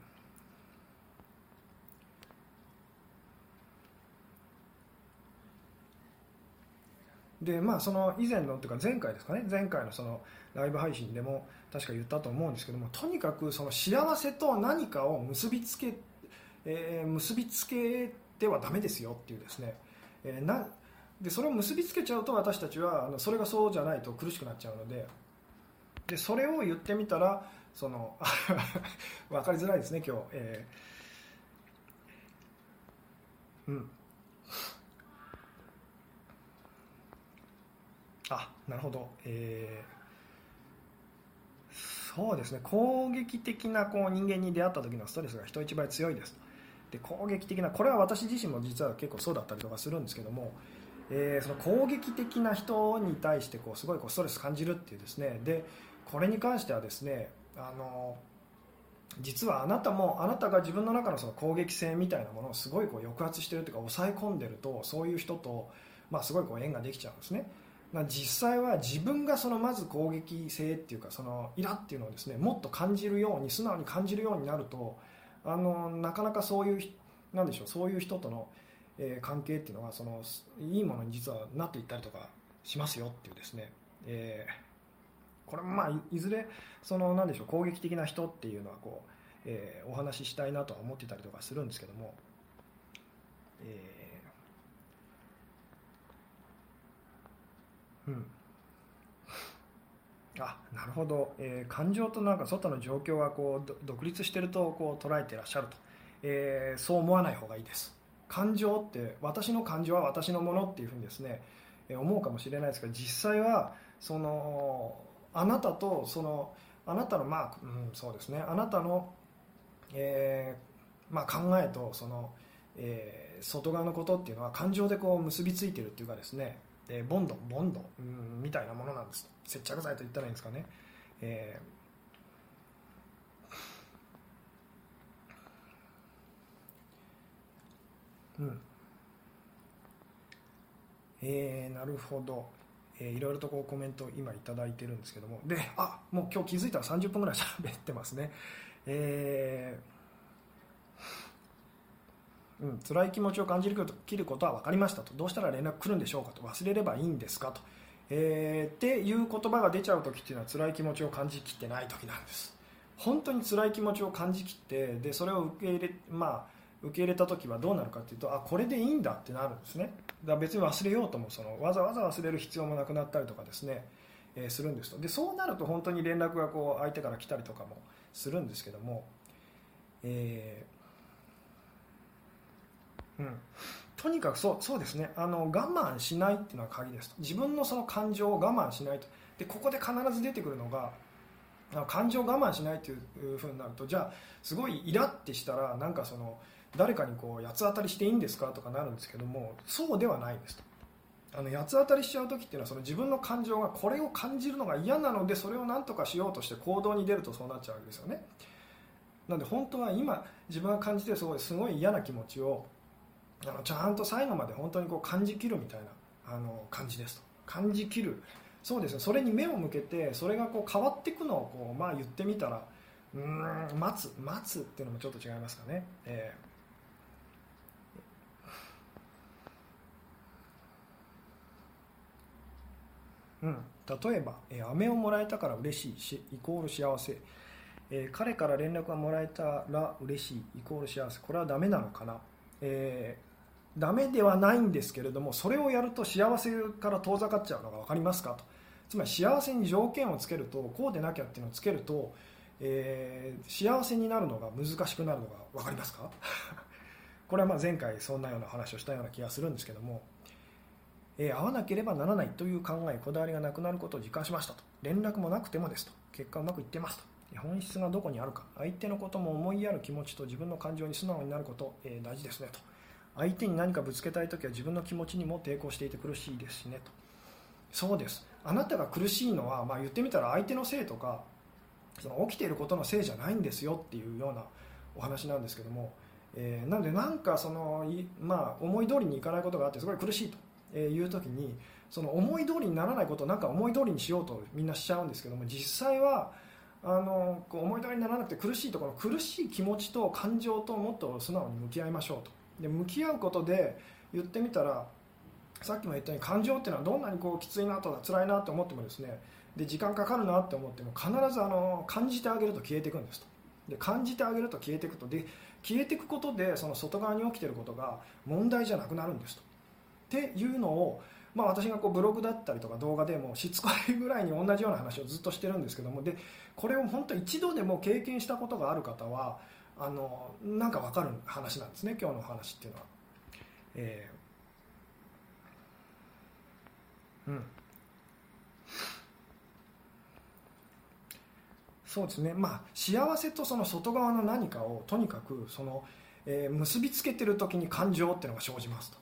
でまあその以前のというか前回ですかね。前回のそのライブ配信でも確か言ったと思うんですけどもとにかくその幸せと何かを結びつけ、えー、結びつけてはダメですよっていうですね、えー、なでそれを結びつけちゃうと私たちはあのそれがそうじゃないと苦しくなっちゃうのででそれを言ってみたらその 分かりづらいですね今日、えー、うんあなるほど、えー、そうですね。攻撃的なこう人間に出会った時のストレスが人一倍強いです。で攻撃的なこれは私自身も実は結構そうだったりとかするんですけども、えー、その攻撃的な人に対してこうすごいこうストレス感じるっていうですね。でこれに関してはですねあの実はあなたもあなたが自分の中のその攻撃性みたいなものをすごいこう抑圧してるというか抑え込んでるとそういう人と、まあ、すごいこう縁ができちゃうんですね。ま実際は自分がそのまず攻撃性っていうかそのイラっていうのをですねもっと感じるように素直に感じるようになるとあのなかなかそういうなんでしょうそういう人との、え、関係っていうのがそのいいものに実はなっていったりとかしますよっていうですね、えー、これもまあいずれそのなんでしょう攻撃的な人っていうのはこう、え、お話ししたいなとは思ってたりとかするんですけども、えうん。あなるほど、えー、感情となんか外の状況がこう独立してるとこう捉えてらっしゃると、えー、そう思わない方がいいです。感情って私の感情は私のものっていうふうにですね、えー、思うかもしれないですが実際はそのあなたとそのあなたのまあ、うん、そうですね。あなたの、えーまあ、考えとその、えー、外側のことっていうのは感情でこう結びついてるっていうかですねえ、ボンドボンド、うん、みたいなものなんです。接着剤と言ったらいいんですかね、えー、うん。えー、なるほど、えー、いろいろとこうコメント今頂いてるんですけども。であもう今日気づいたら30分ぐらい喋ってますね。えーうん、辛い気持ちを感じること切ることは分かりましたと。どうしたら連絡来るんでしょうかと。忘れればいいんですかと、えー、っていう言葉が出ちゃう時っていうのは辛い気持ちを感じきってない時なんです。本当に辛い気持ちを感じきってでそれを受け入れ,、まあ、受け入れた時はどうなるかっていうとあこれでいいんだってなるんですね。だから別に忘れようともそのわざわざ忘れる必要もなくなったりとかですね、え、するんですと。でそうなると本当に連絡がこう相手から来たりとかもするんですけども、えーうん、とにかくそうそうですね。あの我慢しないっていうのは鍵ですと。自分のその感情を我慢しないと。でここで必ず出てくるのが感情を我慢しないというふうになるとじゃあすごいイラってしたらなんかその誰かにこう八つ当たりしていいんですかとかなるんですけどもそうではないですと。あの八つ当たりしちゃう時っていうのはその自分の感情がこれを感じるのが嫌なのでそれを何とかしようとして行動に出るとそうなっちゃうわけですよね。なので本当は今自分が感じてるすごいすごい嫌な気持ちをあのちゃんと最後まで本当にこう感じきるみたいなあの感じですと。感じきる。そうですねそれに目を向けてそれがこう変わっていくのをこう、まあ、言ってみたらうん待つ待つっていうのもちょっと違いますかね、えーうん、例えば、えー、飴をもらえたから嬉しいしイコール幸せ、えー、彼から連絡がもらえたら嬉しいイコール幸せ。これはダメなのかな、えーダメではないんですけれどもそれをやると幸せから遠ざかっちゃうのが分かりますかと。つまり幸せに条件をつけるとこうでなきゃっていうのをつけると、えー、幸せになるのが難しくなるのが分かりますか？これはまあ前回そんなような話をしたような気がするんですけどもえー、会わなければならないという考えこだわりがなくなることを実感しましたと。連絡もなくてもですと。結果うまくいってますと。本質がどこにあるか相手のことも思いやる気持ちと自分の感情に素直になること、えー、大事ですねと。相手に何かぶつけたい時は自分の気持ちにも抵抗していて苦しいですしねと。そうです。あなたが苦しいのは、まあ、言ってみたら相手のせいとかその起きていることのせいじゃないんですよっていうようなお話なんですけども、えー、なのでなんかその、まあ、思い通りにいかないことがあってすごい苦しいという時にその思い通りにならないことをなんか思い通りにしようとみんなしちゃうんですけども実際はあのこう思い通りにならなくて苦しいところ苦しい気持ちと感情ともっと素直に向き合いましょうと。で向き合うことで言ってみたらさっきも言ったように感情っていうのはどんなにこうきついなとか辛いなと思ってもですねで時間かかるなって思っても必ずあの感じてあげると消えていくんですと。で感じてあげると消えていくと。で消えていくことでその外側に起きていることが問題じゃなくなるんですと。っていうのを、まあ、私がこうブログだったりとか動画でもしつこいぐらいに同じような話をずっとしてるんですけどもでこれを本当一度でも経験したことがある方はあのなんか分かる話なんですね今日の話っていうのは。えー、うんそうですね、まあ、幸せとその外側の何かをとにかくその、えー、結びつけてる時に感情っていうのが生じますと。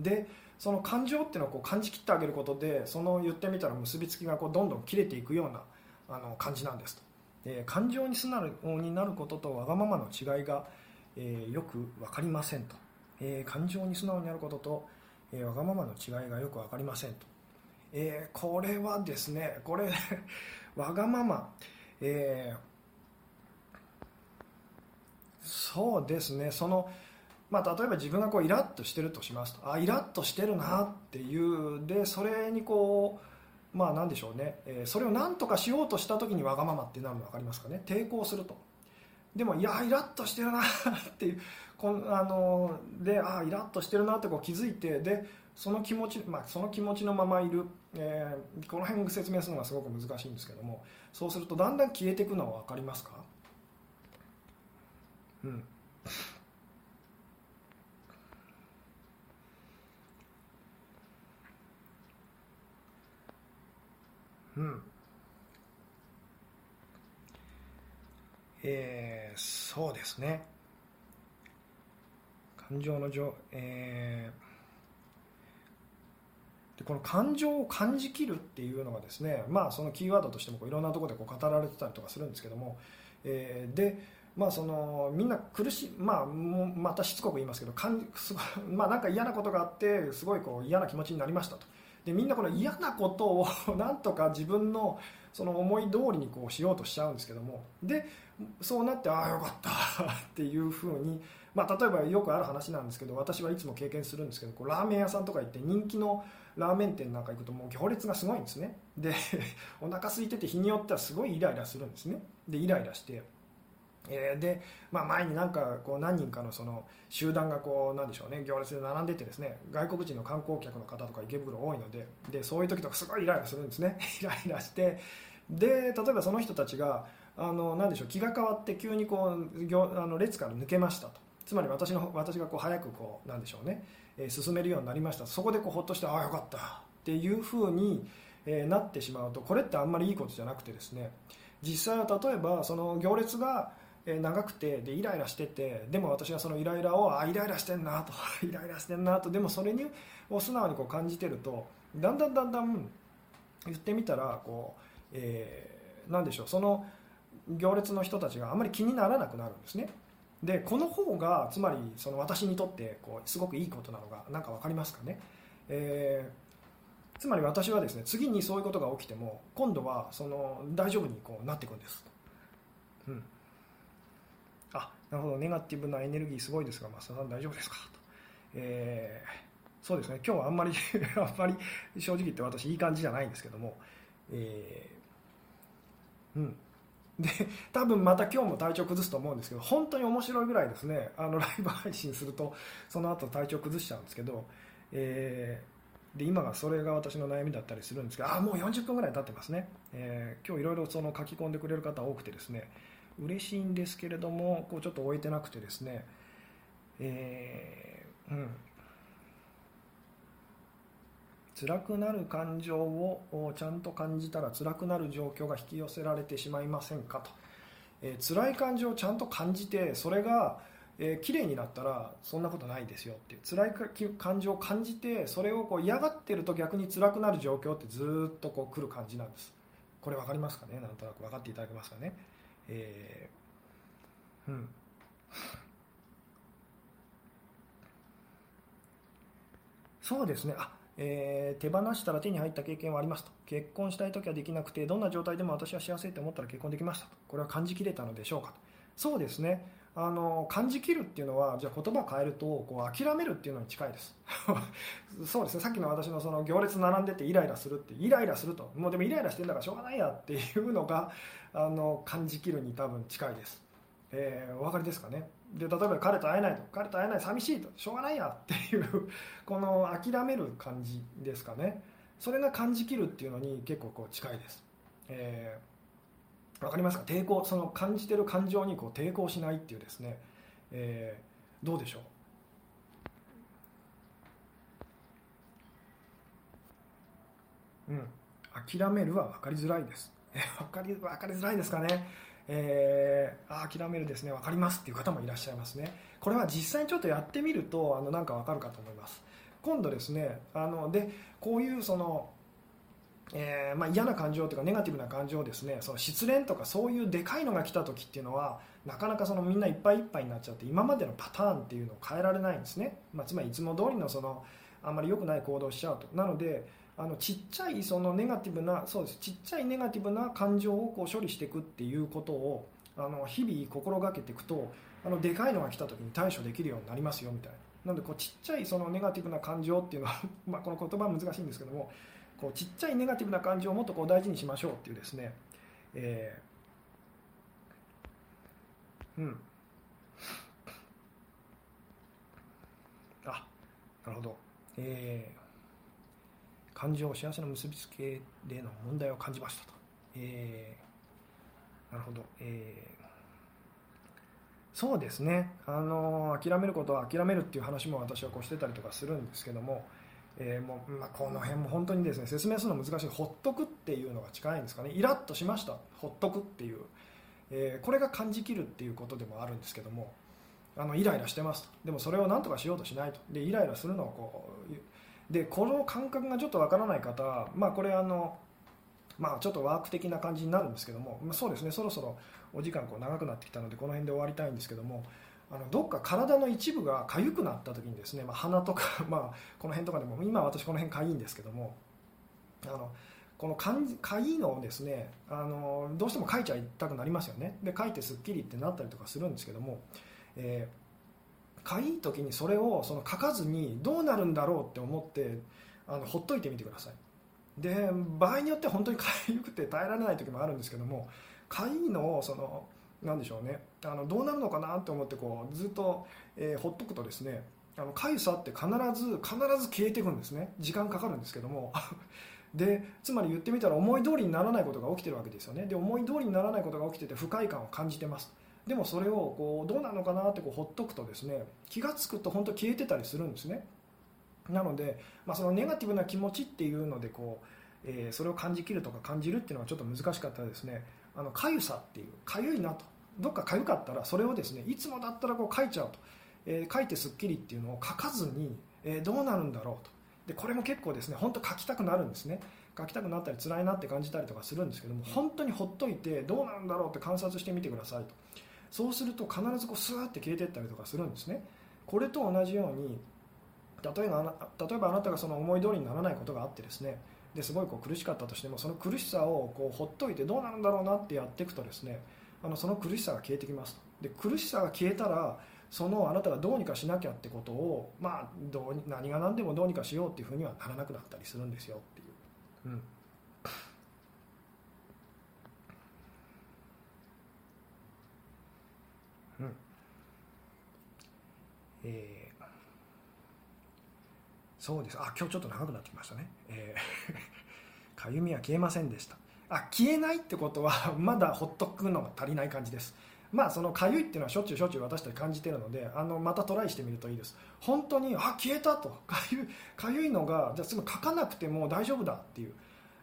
でその感情っていうのをこう感じきってあげることでその言ってみたら結びつきがこうどんどん切れていくようなあの感じなんですと、え、感情に素直になることとわがままの違いが、え、よく分かりませんと、え、感情に素直になることと、え、わがままの違いがよく分かりませんと、え、これはですねこれ わがまま、え、そうですねそのまあ、例えば自分がこうイラッとしてるとしますとあイラッとしてるなっていうでそれにこうまあ何でしょうね、えー、それを何とかしようとした時にわがままってなるの分かりますかね。抵抗すると。でもいやイラッとしてるなっていうこんあのであイラッとしてるなってこう気づいてでその気持ち、まあ、その気持ちのままいる、えー、この辺説明するのがすごく難しいんですけどもそうするとだんだん消えていくのは分かりますか？うん。うん。えー、そうですね。感情の情、えー、でこの感情を感じきるっていうのがですね、まあ、そのキーワードとしてもこういろんなところでこう語られてたりとかするんですけども、えー、で、まあ、そのみんな苦しい、まあ、またしつこく言いますけどかんすごまあ、なんか嫌なことがあってすごいこう嫌な気持ちになりましたと。でみんなこの嫌なことを なんとか自分のその思い通りにこうしようとしちゃうんですけども。でそうなってああよかった っていうふうに、まあ、例えばよくある話なんですけど私はいつも経験するんですけどこうラーメン屋さんとか行って人気のラーメン店なんか行くともう行列がすごいんですね。で お腹空いてて日によってはすごいイライラするんですね。でイライラしてえー、で、まあ、前になんかこう何人かのその集団がこうなんでしょうね行列で並んでてですね外国人の観光客の方とか池袋多いのででそういう時とかすごいイライラするんですね。イライラしてで例えばその人たちがあのなんでしょう気が変わって急にこうあの列から抜けましたと。つまり私の私がこう早くこうなんでしょうね、えー、進めるようになりましたそこでこうほっとしてああよかった。っていうふうに、えー、なってしまうとこれってあんまりいいことじゃなくてですね実際は例えばその行列が長くてでイライラしててでも私はそのイライラをあイライラしてんなと イライラしてんなとでもそれにを素直にこう感じてるとだんだんだんだん言ってみたらこう、えー、なんでしょうその行列の人たちがあまり気にならなくなるんですね。でこの方がつまりその私にとってこうすごくいいことなのが何か分かりますかね、えー、つまり私はですね次にそういうことが起きても今度はその大丈夫にこうなっていくんです、うん、なるほど。ネガティブなエネルギーすごいですが増田さん大丈夫ですか？と、えー、そうですね。今日はあんまり あんまり正直言って私いい感じじゃないんですけども、えー、うん。で多分また今日も体調崩すと思うんですけど本当に面白いぐらいですね。あのライブ配信するとその後体調崩しちゃうんですけど、えー、で今がそれが私の悩みだったりするんですけどあもう40分ぐらい経ってますね、えー、今日いろいろその書き込んでくれる方多くてですね。嬉しいんですけれどもこうちょっと終えてなくてですね、えー、うん。辛くなる感情をちゃんと感じたら辛くなる状況が引き寄せられてしまいませんかと、えー、辛い感情をちゃんと感じてそれが、えー、綺麗になったらそんなことないですよっていう。辛い感情を感じてそれをこう嫌がってると逆に辛くなる状況ってずっとこう来る感じなんです。これ分かりますかね？なんとなく分かっていただけますかね？えー、うん。そうですね。あえー、手放したら手に入った経験はありますと。結婚したい時はできなくてどんな状態でも私は幸せって思ったら結婚できましたと。これは感じきれたのでしょうかと。そうですね。あの感じきるっていうのはじゃあ言葉を変えるとこう諦めるっていうのに近いです。そうですね。さっきの私のその行列並んでてイライラするってイライラすると。もうでもイライラしてんだからしょうがないやっていうのがあの感じきるに多分近いです、えー、お分かりですかね？で例えば彼と会えないと。彼と会えない寂しいと。しょうがないやっていう この諦める感じですかね。それが感じきるっていうのに結構こう近いです、えー、分かりますか？抵抗その感じてる感情にこう抵抗しないっていうですね、えー、どうでしょう？うん。諦めるは分かりづらいです。分かり分かりづらいですかね？えー、諦めるですね。分かりますっていう方もいらっしゃいますね。これは実際にちょっとやってみるとあのなんか分かるかと思います。今度ですねあのでこういうそのえーまあ、嫌な感情というかネガティブな感情ですねその失恋とかそういうでかいのが来た時っていうのはなかなかそのみんないっぱいいっぱいになっちゃって今までのパターンっていうのを変えられないんですね、まあ、つまりいつも通りのそのあんまり良くない行動しちゃうと。なのであのちっちゃいそのネガティブなそうです。ちっちゃいネガティブな感情をこう処理していくっていうことをあの日々心がけていくとあのでかいのが来た時に対処できるようになりますよみたいな。なのでこうちっちゃいそのネガティブな感情っていうのは まあこの言葉は難しいんですけどもこうちっちゃいネガティブな感情をもっとこう大事にしましょうっていうですね、えー、うん。あなるほど。えー感情を幸せの結びつけでの問題を感じましたと、えー、なるほど、えー、そうですね。あの諦めることは諦めるっていう話も私はこうしてたりとかするんですけども,、えー、もうまあ、この辺も本当にですね説明するの難しいほっとくっていうのが近いんですかね。イラッとしました。ほっとくっていう、えこれが感じきるっていうことでもあるんですけども。あのイライラしてますでもそれを何とかしようとしないと。でイライラするのをこうでこの感覚がちょっとわからない方、まあ、これあの、まあ、ちょっとワーク的な感じになるんですけども、まあ、そうですね。そろそろお時間こう長くなってきたのでこの辺で終わりたいんですけども。あのどっか体の一部が痒くなった時にですね、まあ、鼻とか、まあ、この辺とかでも今私この辺痒いんですけどもあのこのかいのをですねあのどうしても書いちゃいたくなりますよね。で書いてすっきりってなったりとかするんですけども、えーかいい時にそれをその書かずにどうなるんだろうって思ってあのほっといてみてください。で場合によって本当にかゆくて耐えられない時もあるんですけどもかいのをそのなんでしょうね。あのどうなるのかなって思ってこうずっと、えー、ほっとくとですねあのかゆさって必ず必ず消えていくんですね。時間かかるんですけども。でつまり言ってみたら思い通りにならないことが起きてるわけですよね。で思い通りにならないことが起きてて不快感を感じてます。でもそれをこうどうなのかなってこうほっとくとですね気が付くと本当消えてたりするんですね。なので、まあ、そのネガティブな気持ちっていうのでこう、えー、それを感じきるとか感じるっていうのはちょっと難しかったですね。あの痒さっていう痒いなと。どっか痒かったらそれをですねいつもだったらこう書いちゃうと、えー、書いてすっきりっていうのを書かずに、えー、どうなるんだろうと。でこれも結構ですね本当書きたくなるんですね。書きたくなったり辛いなって感じたりとかするんですけども本当にほっといてどうなるんだろうって観察してみてくださいと。そうすると必ずこうスーッて消えていったりとかするんですね。これと同じように例えば例えばあなたがその思い通りにならないことがあってですねですごいこう苦しかったとしてもその苦しさをこうほっといてどうなるんだろうなってやっていくとですねあのその苦しさが消えてきますで苦しさが消えたらそのあなたがどうにかしなきゃってことを、まあ、どう何が何でもどうにかしようっていうふうにはならなくなったりするんですよっていう。うん。うん。えー、そうです。あ今日ちょっと長くなってきましたね、えー、かゆみは消えませんでしたあ消えないってことは まだほっとくのが足りない感じです。まあそのかゆいっていうのはしょっちゅうしょっちゅう私たち感じてるのであのまたトライしてみるといいです。本当にあ消えたと。かゆかゆいのがじゃあすぐ書かなくても大丈夫だっていう、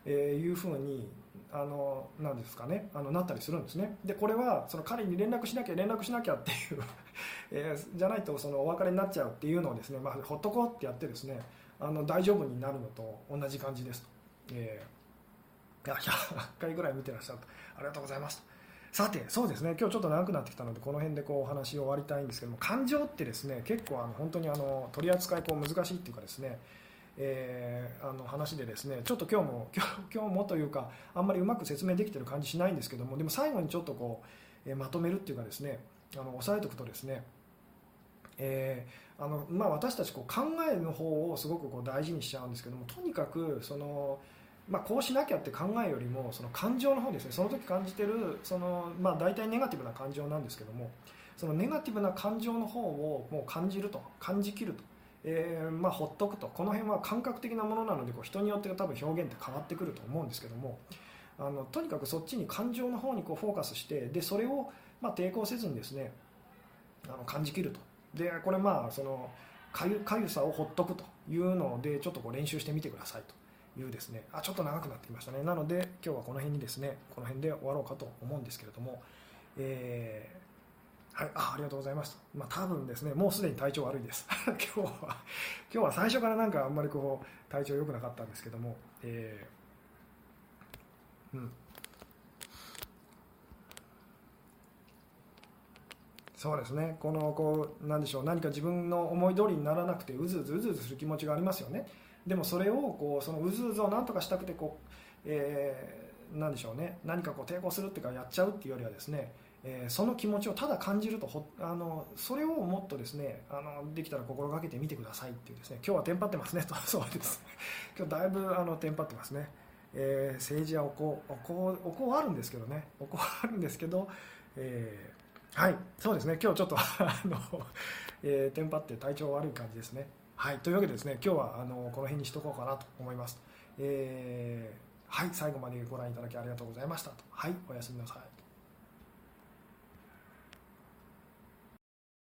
えー、いうふうにあのなんですかね。あのなったりするんですね。でこれはその彼に連絡しなきゃ連絡しなきゃっていう えー、じゃないとそのお別れになっちゃうっていうのをですね、まあ、ほっとこうってやってですねあの大丈夫になるのと同じ感じですと、えー、100回ぐらい見てらっしゃると。ありがとうございます。さてそうですね。今日ちょっと長くなってきたのでこの辺でこうお話を終わりたいんですけども感情ってですね結構あの本当にあの取り扱いこう難しいっていうかですねえー、あの話でですねちょっと今日も 今日今日もというかあんまりうまく説明できてる感じしないんですけどもでも最後にちょっとこう、えー、まとめるっていうかですねあの押さえておくとですねえーあのまあ、私たちこう考えの方をすごくこう大事にしちゃうんですけどもとにかくその、まあ、こうしなきゃって考えよりもその感情の方ですね。その時感じてるその、まあ、大体ネガティブな感情なんですけどもそのネガティブな感情の方をもう感じると感じきると、えーまあ、ほっとくと。この辺は感覚的なものなのでこう人によって多分表現って変わってくると思うんですけどもあのとにかくそっちに感情の方にこうフォーカスしてでそれをま抵抗せずにですねあの感じきると。でこれまあそのかゆかゆさをほっとくというのでちょっとこう練習してみてくださいと。いうですねあちょっと長くなってきましたねなので今日はこの辺にですねこの辺で終わろうかと思うんですけれども、えー、はい、あありがとうございます。まあ、多分ですね、もうすでに体調悪いです。今日は、今日は最初からなんかあんまりこう、体調良くなかったんですけども、えー、うん。そうですねこのこうなんでしょう何か自分の思い通りにならなくてうずうずうずうずする気持ちがありますよねでもそれをこうそのうずうずを何とかしたくてこう、えー、なんでしょうね。何かこう抵抗するっていうかやっちゃうっていうよりはですねえー、その気持ちをただ感じるとほあのそれをもっとですねあのできたら心がけてみてくださいっていうですね。今日はテンパってますね。と そうです。今日だいぶあのテンパってますね、えー、政治はお香お香お香あるんですけどね。お香あるんですけど、えーはい。そうですね。今日ちょっとあの、えー、テンパって体調悪い感じですね。はいというわけでですね今日はあのこの辺にしとこうかなと思います、えー、はい最後までご覧いただきありがとうございましたはいおやすみなさい。